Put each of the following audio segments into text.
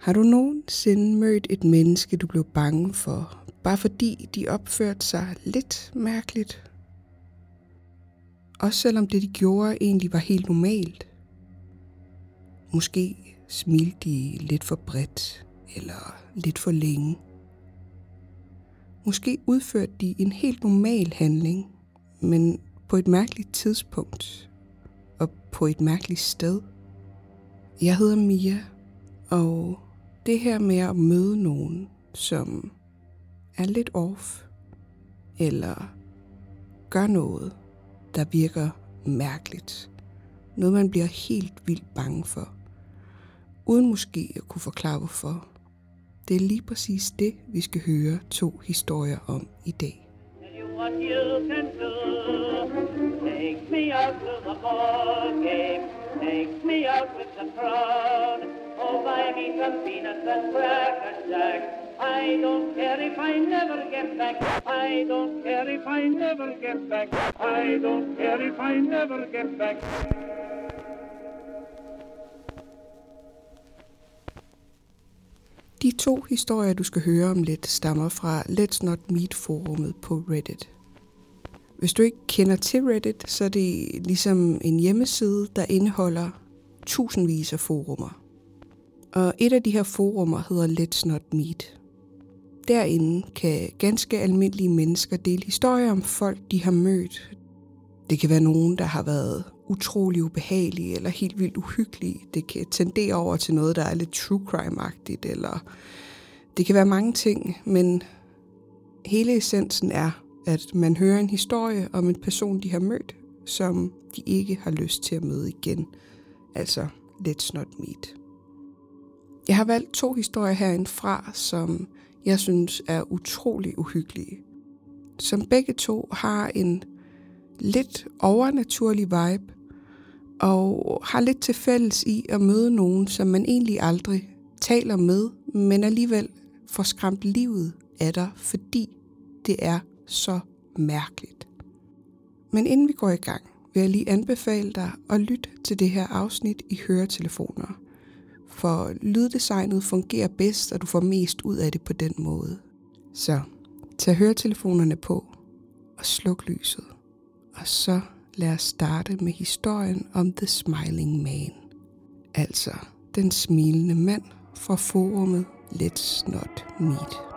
Har du nogensinde mødt et menneske, du blev bange for, bare fordi de opførte sig lidt mærkeligt? Også selvom det, de gjorde, egentlig var helt normalt. Måske smilte de lidt for bredt, eller lidt for længe. Måske udførte de en helt normal handling, men på et mærkeligt tidspunkt og på et mærkeligt sted. Jeg hedder Mia, og det her med at møde nogen, som er lidt off, eller gør noget, der virker mærkeligt. Noget, man bliver helt vildt bange for, uden måske at kunne forklare hvorfor. Det er lige præcis det, vi skal høre to historier om i dag. Take me out to the ball game. Take me out with the crowd. Oh, buy me some peanuts and cracker jack. I don't care if I never get back. I don't care if I never get back. I don't care if I never get back. De to historier, du skal høre om lidt, stammer fra Let's Not Meet forumet på Reddit. Hvis du ikke kender til Reddit, så er det ligesom en hjemmeside, der indeholder tusindvis af forumer. Og et af de her forumer hedder Let's Not Meet. Derinde kan ganske almindelige mennesker dele historier om folk, de har mødt. Det kan være nogen, der har været utrolig ubehagelige eller helt vildt uhyggelige. Det kan tendere over til noget, der er lidt true crime-agtigt, eller det kan være mange ting, men hele essensen er, at man hører en historie om en person, de har mødt, som de ikke har lyst til at møde igen. Altså, let's not meet. Jeg har valgt to historier herindfra, som jeg synes er utrolig uhyggelige. Som begge to har en lidt overnaturlig vibe, og har lidt til fælles i at møde nogen, som man egentlig aldrig taler med, men alligevel får skræmt livet af dig, fordi det er så mærkeligt. Men inden vi går i gang, vil jeg lige anbefale dig at lytte til det her afsnit i høretelefoner. For lyddesignet fungerer bedst, og du får mest ud af det på den måde. Så tag høretelefonerne på og sluk lyset. Og så lad os starte med historien om The Smiling Man. Altså den smilende mand fra forumet Let's Not Meet.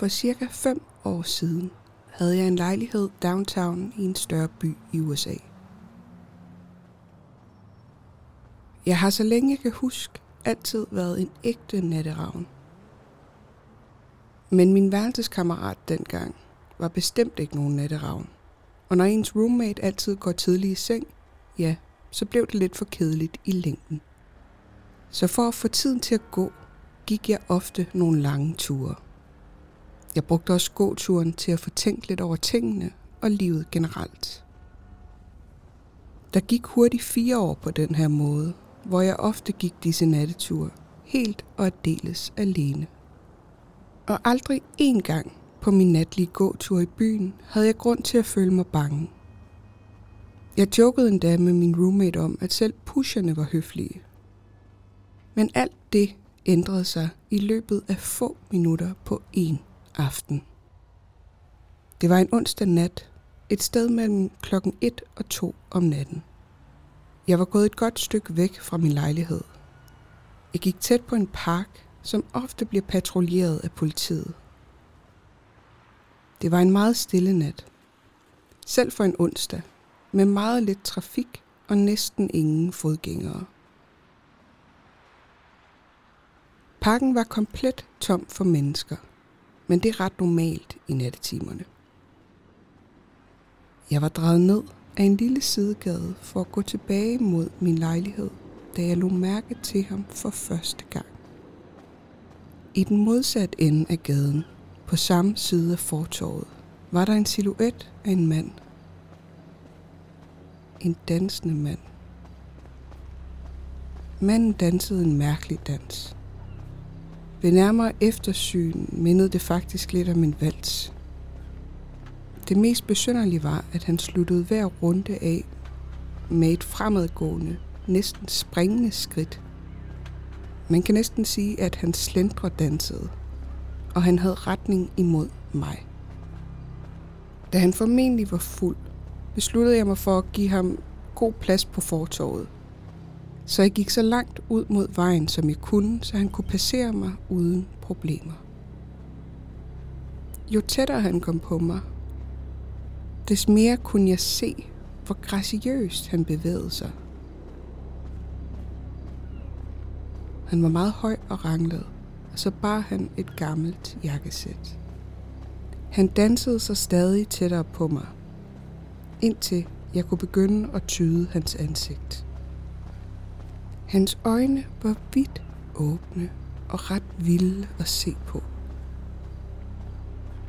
For cirka 5 år siden havde jeg en lejlighed downtown i en større by i USA. Jeg har så længe jeg kan huske altid været en ægte natteravn. Men min værelseskammerat dengang var bestemt ikke nogen natteravn. Og når ens roommate altid går tidlig i seng, ja, så blev det lidt for kedeligt i længden. Så for at få tiden til at gå, gik jeg ofte nogle lange ture – jeg brugte også gåturen til at få tænkt lidt over tingene og livet generelt. Der gik hurtigt fire år på den her måde, hvor jeg ofte gik disse natteture, helt og aldeles alene. Og aldrig én gang på min natlige gåtur i byen havde jeg grund til at føle mig bange. Jeg jokede endda med min roommate om, at selv pusherne var høflige. Men alt det ændrede sig i løbet af få minutter på én aften. Det var en onsdag nat, et sted mellem klokken 1 og 2 om natten. Jeg var gået et godt stykke væk fra min lejlighed. Jeg gik tæt på en park, som ofte bliver patruljeret af politiet. Det var en meget stille nat. Selv for en onsdag, med meget lidt trafik og næsten ingen fodgængere. Parken var komplet tom for mennesker – men det er ret normalt i nattetimerne. Jeg var drejet ned af en lille sidegade for at gå tilbage mod min lejlighed, da jeg lå mærke til ham for første gang. I den modsatte ende af gaden, på samme side af fortorvet, var der en silhuet af en mand. En dansende mand. Manden dansede en mærkelig dans. Ved nærmere eftersyn mindede det faktisk lidt om en vals. Det mest besynderlige var, at han sluttede hver runde af med et fremadgående, næsten springende skridt. Man kan næsten sige, at han slendre dansede, og han havde retning imod mig. Da han formentlig var fuld, besluttede jeg mig for at give ham god plads på fortorvet. Så jeg gik så langt ud mod vejen, som jeg kunne, så han kunne passere mig uden problemer. Jo tættere han kom på mig, des mere kunne jeg se, hvor graciøst han bevægede sig. Han var meget høj og ranglet, og så bar han et gammelt jakkesæt. Han dansede sig stadig tættere på mig, indtil jeg kunne begynde at tyde hans ansigt. Hans øjne var vidt åbne og ret vilde at se på.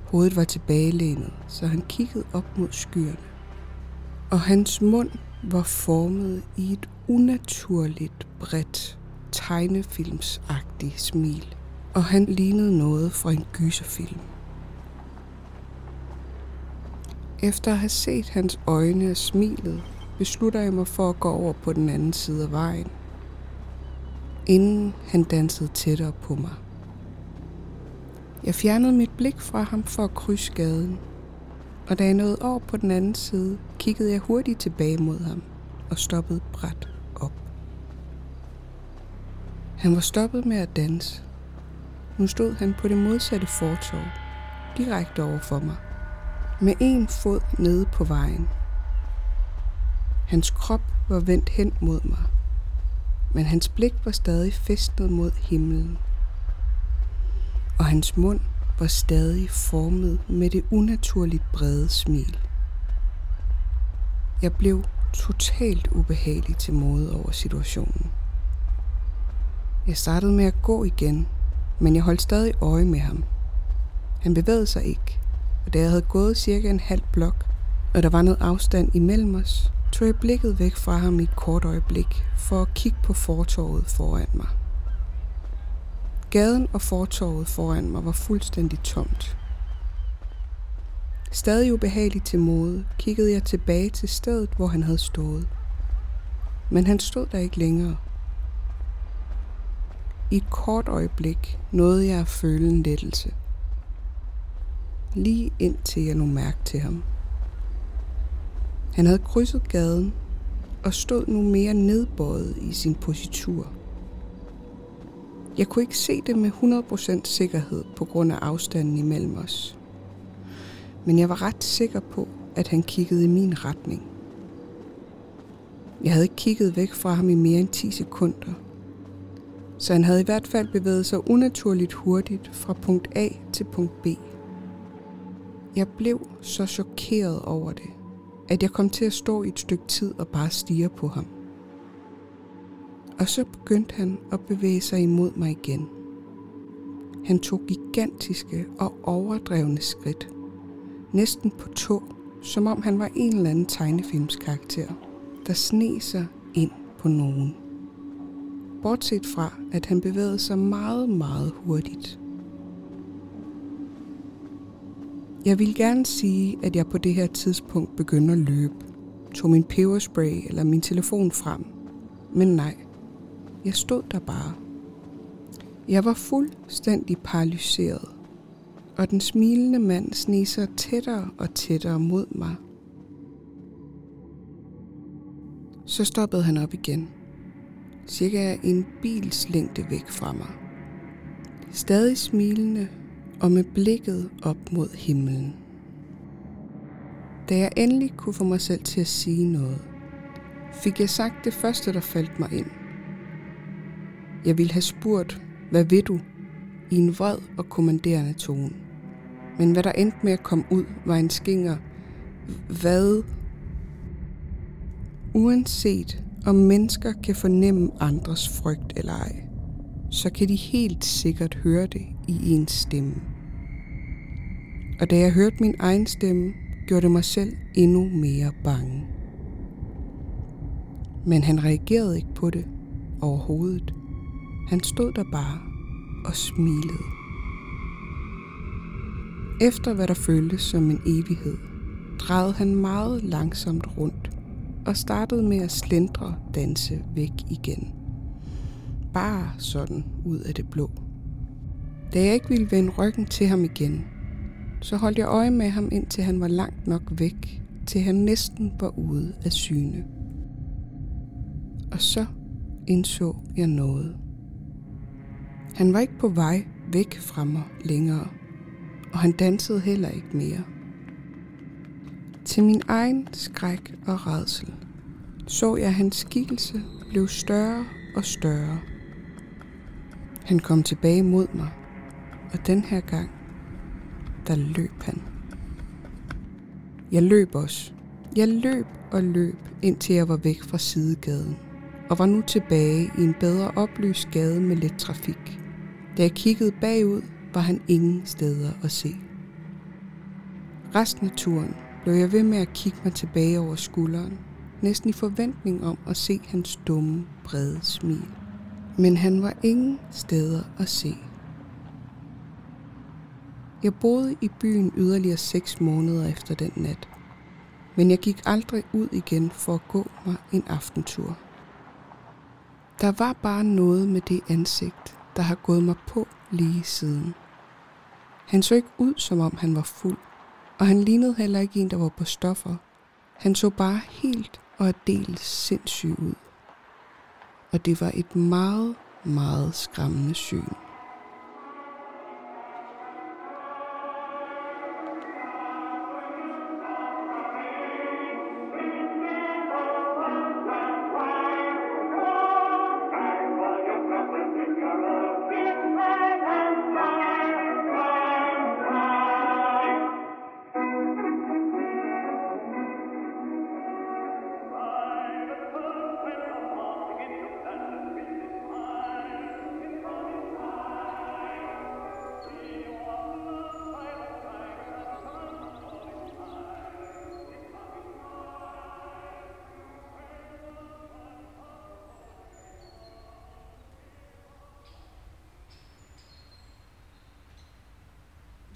Hovedet var tilbagelænet, så han kiggede op mod skyerne. Og hans mund var formet i et unaturligt bredt, tegnefilmsagtigt smil. Og han lignede noget fra en gyserfilm. Efter at have set hans øjne og smilet, beslutter jeg mig for at gå over på den anden side af vejen, inden han dansede tættere på mig. Jeg fjernede mit blik fra ham for at krydse gaden, og da jeg nåede over på den anden side, kiggede jeg hurtigt tilbage mod ham og stoppede bræt op. Han var stoppet med at danse. Nu stod han på det modsatte fortov, direkte over for mig, med en fod nede på vejen. Hans krop var vendt hen mod mig, men hans blik var stadig festet mod himlen og hans mund var stadig formet med det unaturligt brede smil. Jeg blev totalt ubehagelig til mode over situationen. Jeg startede med at gå igen, men jeg holdt stadig øje med ham. Han bevægede sig ikke, og da jeg havde gået cirka en halv blok, og der var noget afstand imellem os, tog jeg blikket væk fra ham i et kort øjeblik for at kigge på fortorvet foran mig. Gaden og fortorvet foran mig var fuldstændig tomt. Stadig ubehageligt til mode, kiggede jeg tilbage til stedet, hvor han havde stået. Men han stod der ikke længere. I et kort øjeblik nåede jeg at føle en lettelse. Lige indtil jeg nu mærke til ham. Han havde krydset gaden og stod nu mere nedbøjet i sin positur – jeg kunne ikke se det med 100% sikkerhed på grund af afstanden imellem os. Men jeg var ret sikker på, at han kiggede i min retning. Jeg havde ikke kigget væk fra ham i mere end 10 sekunder. Så han havde i hvert fald bevæget sig unaturligt hurtigt fra punkt A til punkt B. Jeg blev så chokeret over det, at jeg kom til at stå i et stykke tid og bare stige på ham. Og så begyndte han at bevæge sig imod mig igen. Han tog gigantiske og overdrevne skridt. Næsten på to, som om han var en eller anden tegnefilmskarakter, der sne sig ind på nogen. Bortset fra, at han bevægede sig meget, meget hurtigt. Jeg vil gerne sige, at jeg på det her tidspunkt begyndte at løbe. Tog min peberspray eller min telefon frem. Men nej, jeg stod der bare. Jeg var fuldstændig paralyseret, og den smilende mand sneg sig tættere og tættere mod mig. Så stoppede han op igen, cirka en bils længde væk fra mig. Stadig smilende og med blikket op mod himlen. Da jeg endelig kunne få mig selv til at sige noget, fik jeg sagt det første, der faldt mig ind – jeg ville have spurgt, hvad vil du? I en vred og kommanderende tone. Men hvad der endte med at komme ud, var en skinger. Hvad? Uanset om mennesker kan fornemme andres frygt eller ej, så kan de helt sikkert høre det i ens stemme. Og da jeg hørte min egen stemme, gjorde det mig selv endnu mere bange. Men han reagerede ikke på det overhovedet. Han stod der bare og smilede. Efter hvad der føltes som en evighed, drejede han meget langsomt rundt og startede med at slendre danse væk igen. Bare sådan ud af det blå. Da jeg ikke ville vende ryggen til ham igen, så holdt jeg øje med ham indtil han var langt nok væk, til han næsten var ude af syne. Og så indså jeg noget. Han var ikke på vej væk fra mig længere, og han dansede heller ikke mere. Til min egen skræk og redsel så jeg, at hans skikkelse blev større og større. Han kom tilbage mod mig, og den her gang, der løb han. Jeg løb også. Jeg løb og løb, indtil jeg var væk fra sidegaden, og var nu tilbage i en bedre oplyst gade med lidt trafik. Da jeg kiggede bagud, var han ingen steder at se. Resten af turen blev jeg ved med at kigge mig tilbage over skulderen, næsten i forventning om at se hans dumme, brede smil. Men han var ingen steder at se. Jeg boede i byen yderligere seks måneder efter den nat, men jeg gik aldrig ud igen for at gå mig en aftentur. Der var bare noget med det ansigt, der har gået mig på lige siden. Han så ikke ud, som om han var fuld, og han lignede heller ikke en, der var på stoffer. Han så bare helt og dels sindssyg ud. Og det var et meget, meget skræmmende syn.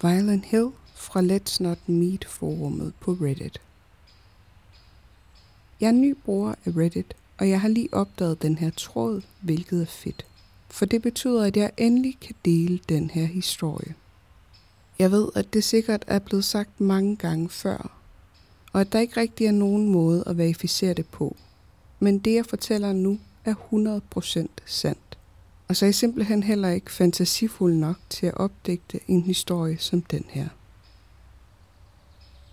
Violent Hill fra Let's Not Meet forumet på Reddit. Jeg er ny bruger af Reddit, og jeg har lige opdaget den her tråd, hvilket er fedt. For det betyder, at jeg endelig kan dele den her historie. Jeg ved, at det sikkert er blevet sagt mange gange før, og at der ikke rigtig er nogen måde at verificere det på. Men det, jeg fortæller nu, er 100% sandt. Og så er jeg simpelthen heller ikke fantasifuld nok til at opdægte en historie som den her.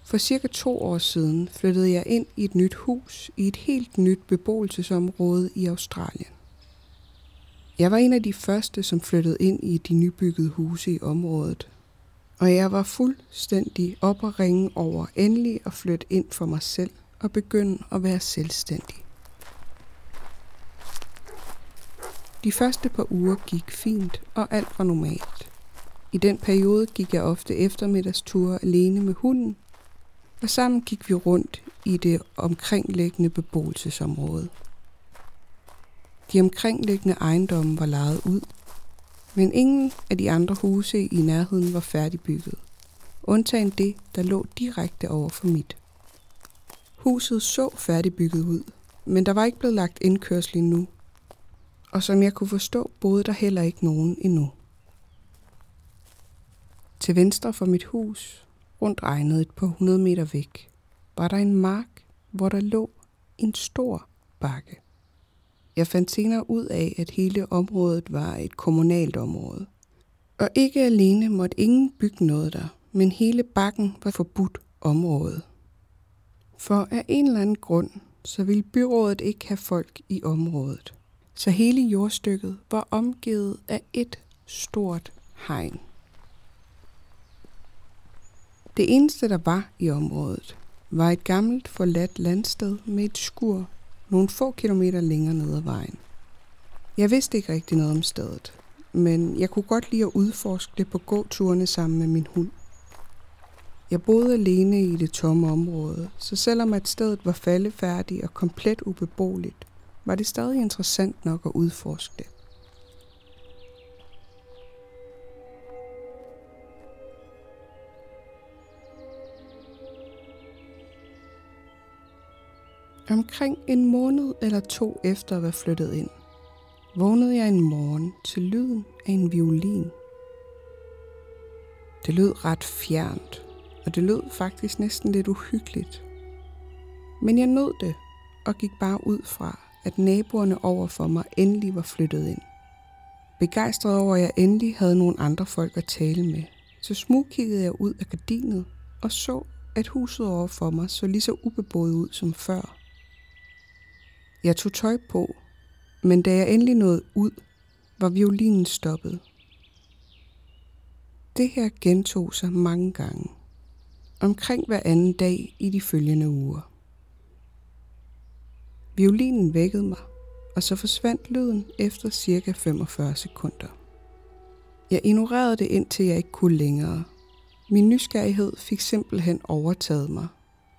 For cirka to år siden flyttede jeg ind i et nyt hus i et helt nyt beboelsesområde i Australien. Jeg var en af de første, som flyttede ind i de nybyggede huse i området, og jeg var fuldstændig op og ringe over endelig at flytte ind for mig selv og begynde at være selvstændig. De første par uger gik fint, og alt var normalt. I den periode gik jeg ofte eftermiddagsture alene med hunden, og sammen gik vi rundt i det omkringliggende beboelsesområde. De omkringliggende ejendomme var lejet ud, men ingen af de andre huse i nærheden var færdigbygget, undtagen det, der lå direkte over for mit. Huset så færdigbygget ud, men der var ikke blevet lagt indkørsel endnu, og som jeg kunne forstå, boede der heller ikke nogen endnu. Til venstre for mit hus, rundt regnet et par hundrede meter væk, var der en mark, hvor der lå en stor bakke. Jeg fandt senere ud af, at hele området var et kommunalt område. Og ikke alene måtte ingen bygge noget der, men hele bakken var forbudt område. For af en eller anden grund, så ville byrådet ikke have folk i området så hele jordstykket var omgivet af et stort hegn. Det eneste, der var i området, var et gammelt forladt landsted med et skur nogle få kilometer længere ned ad vejen. Jeg vidste ikke rigtig noget om stedet, men jeg kunne godt lide at udforske det på gåturene sammen med min hund. Jeg boede alene i det tomme område, så selvom at stedet var faldefærdigt og komplet ubeboeligt, var det stadig interessant nok at udforske det. Omkring en måned eller to efter at være flyttet ind, vågnede jeg en morgen til lyden af en violin. Det lød ret fjernt, og det lød faktisk næsten lidt uhyggeligt. Men jeg nød det og gik bare ud fra, at naboerne over for mig endelig var flyttet ind. Begejstret over, at jeg endelig havde nogle andre folk at tale med, så smugkiggede jeg ud af gardinet og så, at huset over for mig så lige så ubeboet ud som før. Jeg tog tøj på, men da jeg endelig nåede ud, var violinen stoppet. Det her gentog sig mange gange, omkring hver anden dag i de følgende uger. Violinen vækkede mig, og så forsvandt lyden efter cirka 45 sekunder. Jeg ignorerede det indtil jeg ikke kunne længere. Min nysgerrighed fik simpelthen overtaget mig,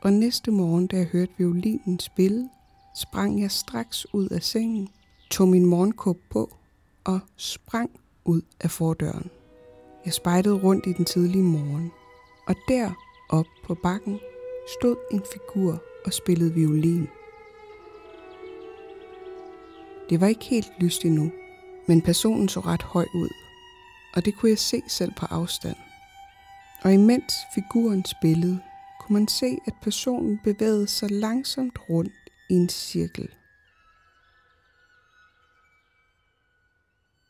og næste morgen, da jeg hørte violinen spille, sprang jeg straks ud af sengen, tog min morgenkåb på og sprang ud af fordøren. Jeg spejtede rundt i den tidlige morgen, og der op på bakken stod en figur og spillede violin. Det var ikke helt lyst endnu, men personen så ret høj ud, og det kunne jeg se selv på afstand. Og imens figuren spillede, kunne man se, at personen bevægede sig langsomt rundt i en cirkel.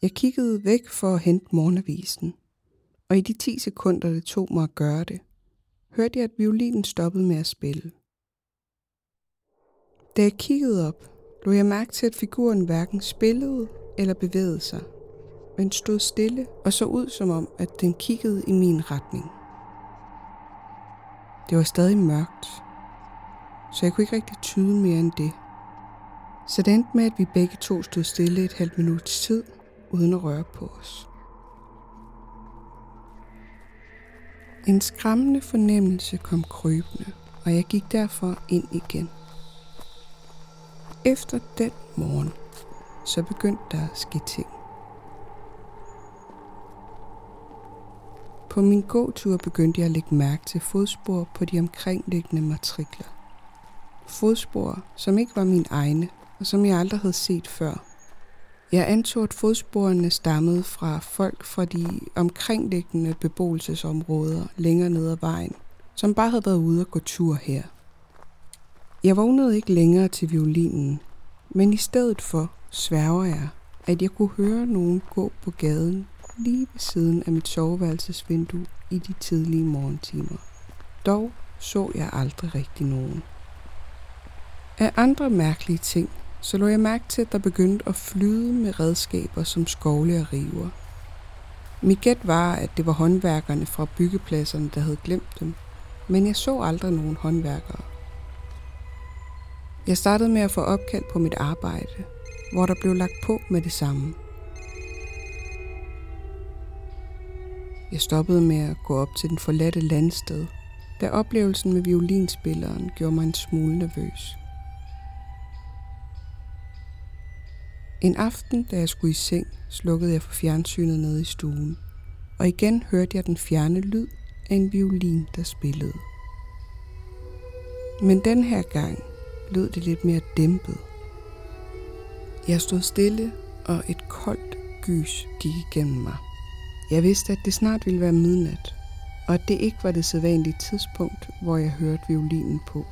Jeg kiggede væk for at hente morgenavisen, og i de 10 sekunder, det tog mig at gøre det, hørte jeg, at violinen stoppede med at spille. Da jeg kiggede op, lå jeg mærke til, at figuren hverken spillede eller bevægede sig, men stod stille og så ud som om, at den kiggede i min retning. Det var stadig mørkt, så jeg kunne ikke rigtig tyde mere end det. Så det endte med, at vi begge to stod stille et halvt minuts tid, uden at røre på os. En skræmmende fornemmelse kom krybende, og jeg gik derfor ind igen. Efter den morgen, så begyndte der at ske ting. På min gåtur begyndte jeg at lægge mærke til fodspor på de omkringliggende matrikler. Fodspor, som ikke var mine egne, og som jeg aldrig havde set før. Jeg antog, at fodsporene stammede fra folk fra de omkringliggende beboelsesområder længere ned ad vejen, som bare havde været ude og gå tur her. Jeg vågnede ikke længere til violinen, men i stedet for sværger jeg, at jeg kunne høre nogen gå på gaden lige ved siden af mit soveværelsesvindue i de tidlige morgentimer. Dog så jeg aldrig rigtig nogen. Af andre mærkelige ting, så lå jeg mærke til, at der begyndte at flyde med redskaber som skovle og river. Mit gæt var, at det var håndværkerne fra byggepladserne, der havde glemt dem, men jeg så aldrig nogen håndværkere. Jeg startede med at få opkald på mit arbejde, hvor der blev lagt på med det samme. Jeg stoppede med at gå op til den forladte landsted, da oplevelsen med violinspilleren gjorde mig en smule nervøs. En aften, da jeg skulle i seng, slukkede jeg for fjernsynet nede i stuen, og igen hørte jeg den fjerne lyd af en violin, der spillede. Men den her gang lød det lidt mere dæmpet. Jeg stod stille, og et koldt gys gik igennem mig. Jeg vidste, at det snart ville være midnat, og at det ikke var det sædvanlige tidspunkt, hvor jeg hørte violinen på.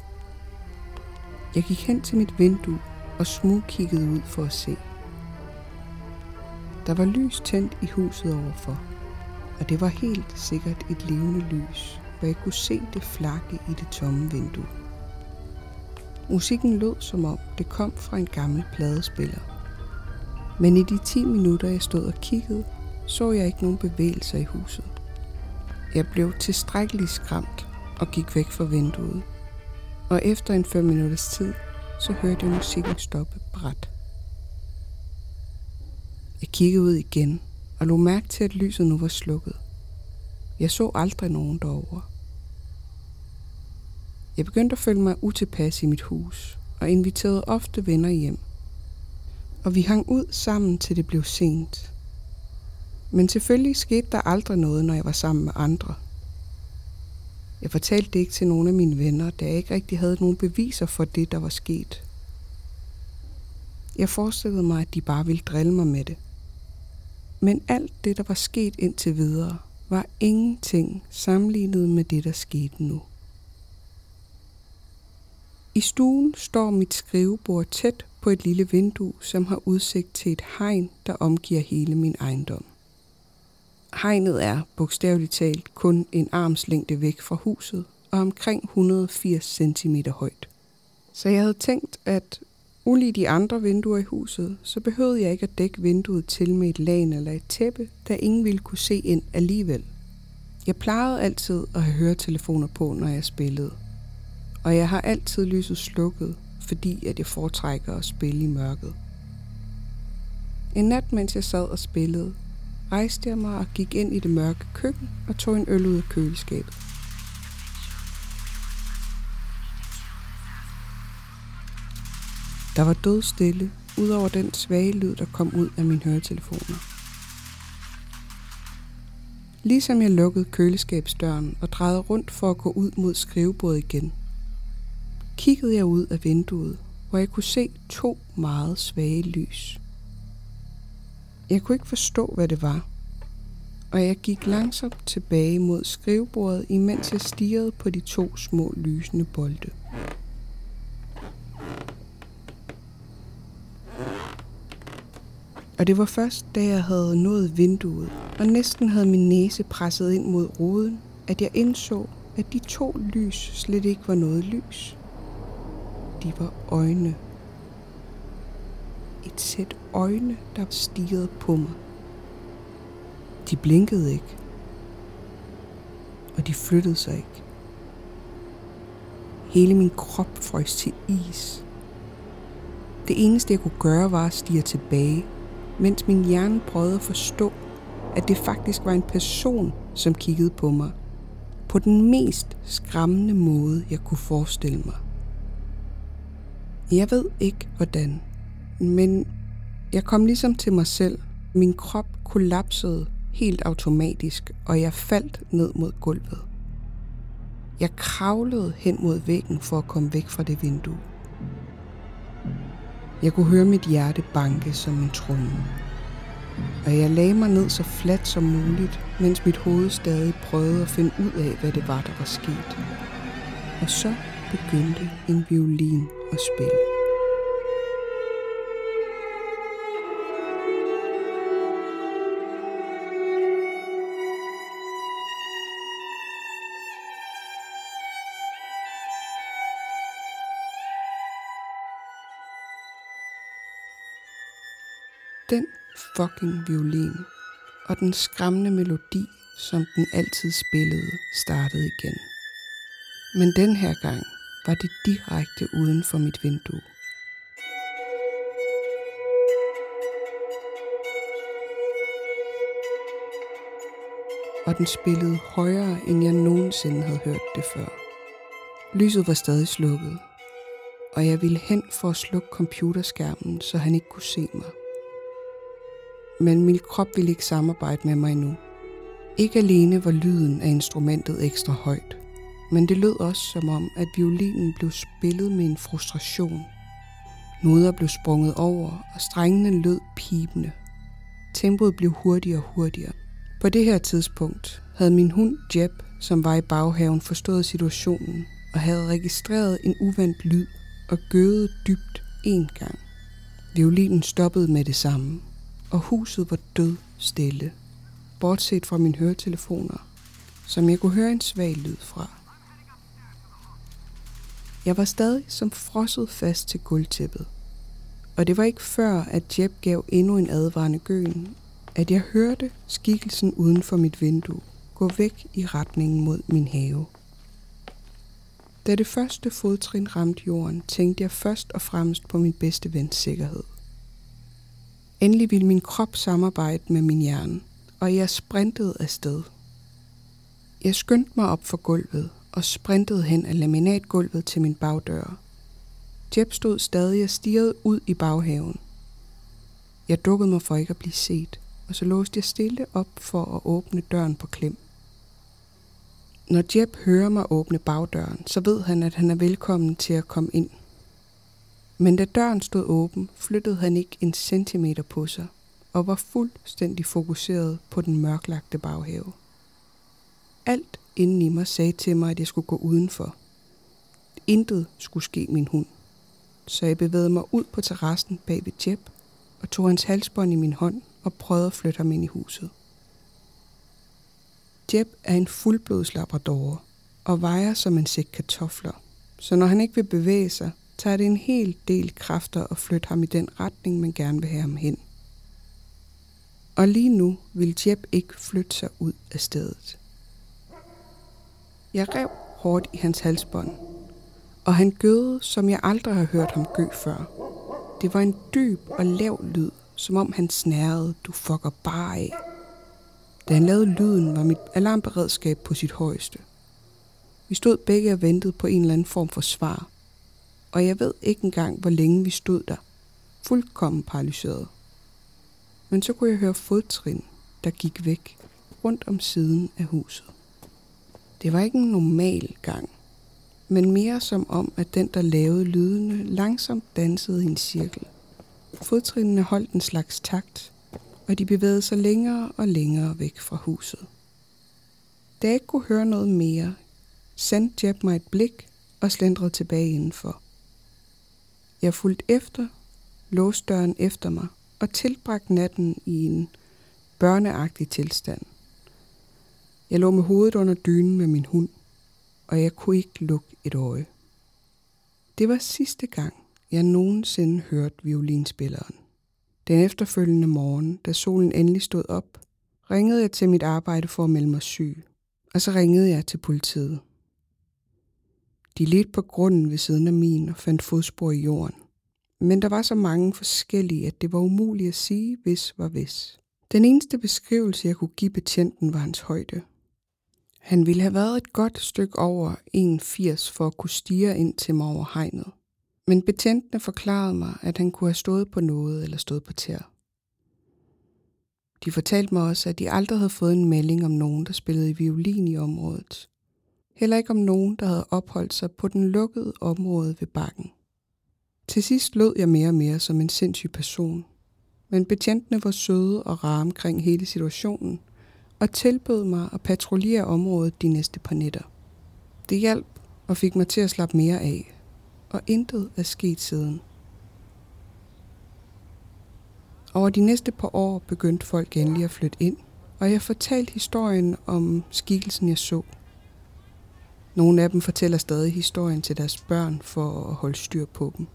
Jeg gik hen til mit vindue og smugkiggede ud for at se. Der var lys tændt i huset overfor, og det var helt sikkert et levende lys, hvor jeg kunne se det flakke i det tomme vindue. Musikken lød som om det kom fra en gammel pladespiller. Men i de 10 minutter, jeg stod og kiggede, så jeg ikke nogen bevægelser i huset. Jeg blev tilstrækkeligt skræmt og gik væk fra vinduet. Og efter en 5 minutters tid, så hørte jeg musikken stoppe bræt. Jeg kiggede ud igen og lå mærke til, at lyset nu var slukket. Jeg så aldrig nogen derovre. Jeg begyndte at føle mig utilpas i mit hus og inviterede ofte venner hjem. Og vi hang ud sammen, til det blev sent. Men selvfølgelig skete der aldrig noget, når jeg var sammen med andre. Jeg fortalte det ikke til nogen af mine venner, da jeg ikke rigtig havde nogen beviser for det, der var sket. Jeg forestillede mig, at de bare ville drille mig med det. Men alt det, der var sket indtil videre, var ingenting sammenlignet med det, der skete nu. I stuen står mit skrivebord tæt på et lille vindue, som har udsigt til et hegn, der omgiver hele min ejendom. Hegnet er bogstaveligt talt kun en armslængde væk fra huset og omkring 180 cm højt. Så jeg havde tænkt, at ulig de andre vinduer i huset, så behøvede jeg ikke at dække vinduet til med et lag eller et tæppe, da ingen ville kunne se ind alligevel. Jeg plejede altid at have høretelefoner på, når jeg spillede. Og jeg har altid lyset slukket, fordi at jeg foretrækker at spille i mørket. En nat, mens jeg sad og spillede, rejste jeg mig og gik ind i det mørke køkken og tog en øl ud af køleskabet. Der var død stille, udover den svage lyd, der kom ud af mine høretelefoner. Ligesom jeg lukkede køleskabsdøren og drejede rundt for at gå ud mod skrivebordet igen, kiggede jeg ud af vinduet, hvor jeg kunne se to meget svage lys. Jeg kunne ikke forstå, hvad det var, og jeg gik langsomt tilbage mod skrivebordet, imens jeg stirrede på de to små lysende bolde. Og det var først, da jeg havde nået vinduet og næsten havde min næse presset ind mod ruden, at jeg indså, at de to lys slet ikke var noget lys. De var øjne. Et sæt øjne, der stirrede på mig. De blinkede ikke. Og de flyttede sig ikke. Hele min krop frøs til is. Det eneste, jeg kunne gøre, var at stige tilbage, mens min hjerne prøvede at forstå, at det faktisk var en person, som kiggede på mig. På den mest skræmmende måde, jeg kunne forestille mig. Jeg ved ikke hvordan, men jeg kom ligesom til mig selv. Min krop kollapsede helt automatisk, og jeg faldt ned mod gulvet. Jeg kravlede hen mod væggen for at komme væk fra det vindue. Jeg kunne høre mit hjerte banke som en tromme. Og jeg lagde mig ned så fladt som muligt, mens mit hoved stadig prøvede at finde ud af, hvad det var, der var sket. Og så begyndte en violin at spille. Den fucking violin og den skræmmende melodi, som den altid spillede, startede igen. Men den her gang var det direkte uden for mit vindue. Og den spillede højere, end jeg nogensinde havde hørt det før. Lyset var stadig slukket, og jeg ville hen for at slukke computerskærmen, så han ikke kunne se mig men min krop ville ikke samarbejde med mig nu. Ikke alene var lyden af instrumentet ekstra højt, men det lød også som om, at violinen blev spillet med en frustration. Noder blev sprunget over, og strengene lød pibende. Tempoet blev hurtigere og hurtigere. På det her tidspunkt havde min hund Jeb, som var i baghaven, forstået situationen og havde registreret en uvandt lyd og gødet dybt en gang. Violinen stoppede med det samme og huset var død stille, bortset fra mine høretelefoner, som jeg kunne høre en svag lyd fra. Jeg var stadig som frosset fast til gulvtæppet, og det var ikke før, at Jeb gav endnu en advarende gøen, at jeg hørte skikkelsen uden for mit vindue gå væk i retningen mod min have. Da det første fodtrin ramte jorden, tænkte jeg først og fremmest på min bedste vens sikkerhed. Endelig ville min krop samarbejde med min hjerne, og jeg sprintede afsted. Jeg skyndte mig op for gulvet og sprintede hen ad laminatgulvet til min bagdør. Jeb stod stadig og stirrede ud i baghaven. Jeg dukkede mig for ikke at blive set, og så låste jeg stille op for at åbne døren på klem. Når Jeb hører mig åbne bagdøren, så ved han, at han er velkommen til at komme ind. Men da døren stod åben, flyttede han ikke en centimeter på sig og var fuldstændig fokuseret på den mørklagte baghave. Alt inden i mig sagde til mig, at jeg skulle gå udenfor. Intet skulle ske min hund. Så jeg bevægede mig ud på terrassen bag ved Jeb og tog hans halsbånd i min hånd og prøvede at flytte ham ind i huset. Jeb er en fuldblods labrador og vejer som en sæk kartofler. Så når han ikke vil bevæge sig, tager det en hel del kræfter at flytte ham i den retning, man gerne vil have ham hen. Og lige nu vil Jeb ikke flytte sig ud af stedet. Jeg rev hårdt i hans halsbånd, og han gøede, som jeg aldrig har hørt ham gø før. Det var en dyb og lav lyd, som om han snærede, du fucker bare af. Da han lavede lyden, var mit alarmberedskab på sit højeste. Vi stod begge og ventede på en eller anden form for svar, og jeg ved ikke engang, hvor længe vi stod der, fuldkommen paralyseret. Men så kunne jeg høre fodtrin, der gik væk rundt om siden af huset. Det var ikke en normal gang, men mere som om, at den, der lavede lydene, langsomt dansede i en cirkel. Fodtrinene holdt en slags takt, og de bevægede sig længere og længere væk fra huset. Da jeg ikke kunne høre noget mere, sendte Jeb mig et blik og slendrede tilbage indenfor. Jeg fulgte efter, låste døren efter mig og tilbragte natten i en børneagtig tilstand. Jeg lå med hovedet under dynen med min hund, og jeg kunne ikke lukke et øje. Det var sidste gang, jeg nogensinde hørte violinspilleren. Den efterfølgende morgen, da solen endelig stod op, ringede jeg til mit arbejde for at melde mig syg, og så ringede jeg til politiet. De ledte på grunden ved siden af min og fandt fodspor i jorden. Men der var så mange forskellige, at det var umuligt at sige, hvis var hvis. Den eneste beskrivelse, jeg kunne give betjenten, var hans højde. Han ville have været et godt stykke over 1,80 for at kunne stige ind til mig over hegnet. Men betjentene forklarede mig, at han kunne have stået på noget eller stået på tær. De fortalte mig også, at de aldrig havde fået en melding om nogen, der spillede i violin i området. Heller ikke om nogen, der havde opholdt sig på den lukkede område ved bakken. Til sidst lød jeg mere og mere som en sindssyg person, men betjentene var søde og rare omkring hele situationen og tilbød mig at patruljere området de næste par nætter. Det hjalp og fik mig til at slappe mere af, og intet er sket siden. Over de næste par år begyndte folk endelig at flytte ind, og jeg fortalte historien om skikkelsen, jeg så. Nogle af dem fortæller stadig historien til deres børn for at holde styr på dem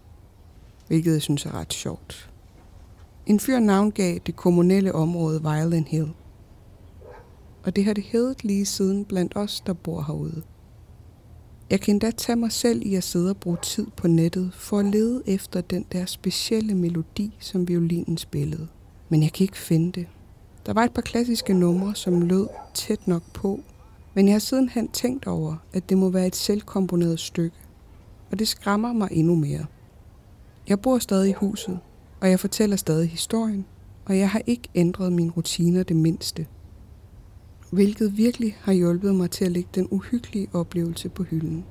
hvilket jeg synes er ret sjovt. En fyr navngav det kommunale område Violent Hill. Og det har det heddet lige siden blandt os, der bor herude. Jeg kan endda tage mig selv i at sidde og bruge tid på nettet for at lede efter den der specielle melodi, som violinen spillede. Men jeg kan ikke finde det. Der var et par klassiske numre, som lød tæt nok på, men jeg har sidenhen tænkt over, at det må være et selvkomponeret stykke, og det skræmmer mig endnu mere. Jeg bor stadig i huset, og jeg fortæller stadig historien, og jeg har ikke ændret mine rutiner det mindste. Hvilket virkelig har hjulpet mig til at lægge den uhyggelige oplevelse på hylden.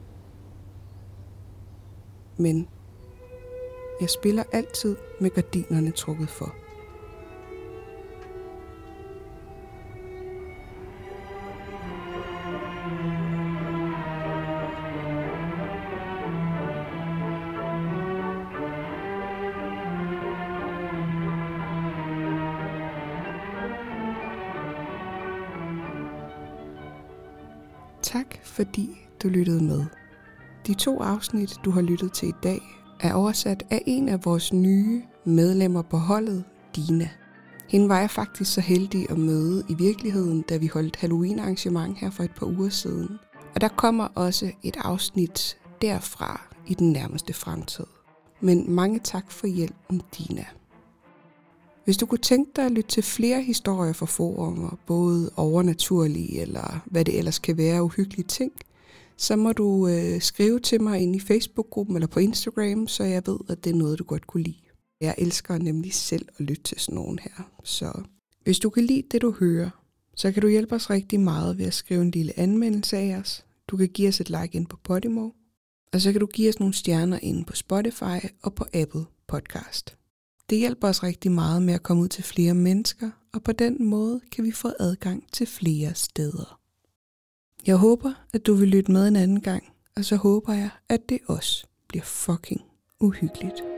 Men jeg spiller altid med gardinerne trukket for. Tak fordi du lyttede med. De to afsnit, du har lyttet til i dag, er oversat af en af vores nye medlemmer på holdet, Dina. Hende var jeg faktisk så heldig at møde i virkeligheden, da vi holdt Halloween-arrangement her for et par uger siden. Og der kommer også et afsnit derfra i den nærmeste fremtid. Men mange tak for hjælpen, Dina. Hvis du kunne tænke dig at lytte til flere historier fra forumer, både overnaturlige eller hvad det ellers kan være uhyggelige ting, så må du øh, skrive til mig ind i Facebook-gruppen eller på Instagram, så jeg ved, at det er noget, du godt kunne lide. Jeg elsker nemlig selv at lytte til sådan nogen her. Så hvis du kan lide det, du hører, så kan du hjælpe os rigtig meget ved at skrive en lille anmeldelse af os. Du kan give os et like ind på Podimo, og så kan du give os nogle stjerner inde på Spotify og på Apple Podcast. Det hjælper os rigtig meget med at komme ud til flere mennesker, og på den måde kan vi få adgang til flere steder. Jeg håber, at du vil lytte med en anden gang, og så håber jeg, at det også bliver fucking uhyggeligt.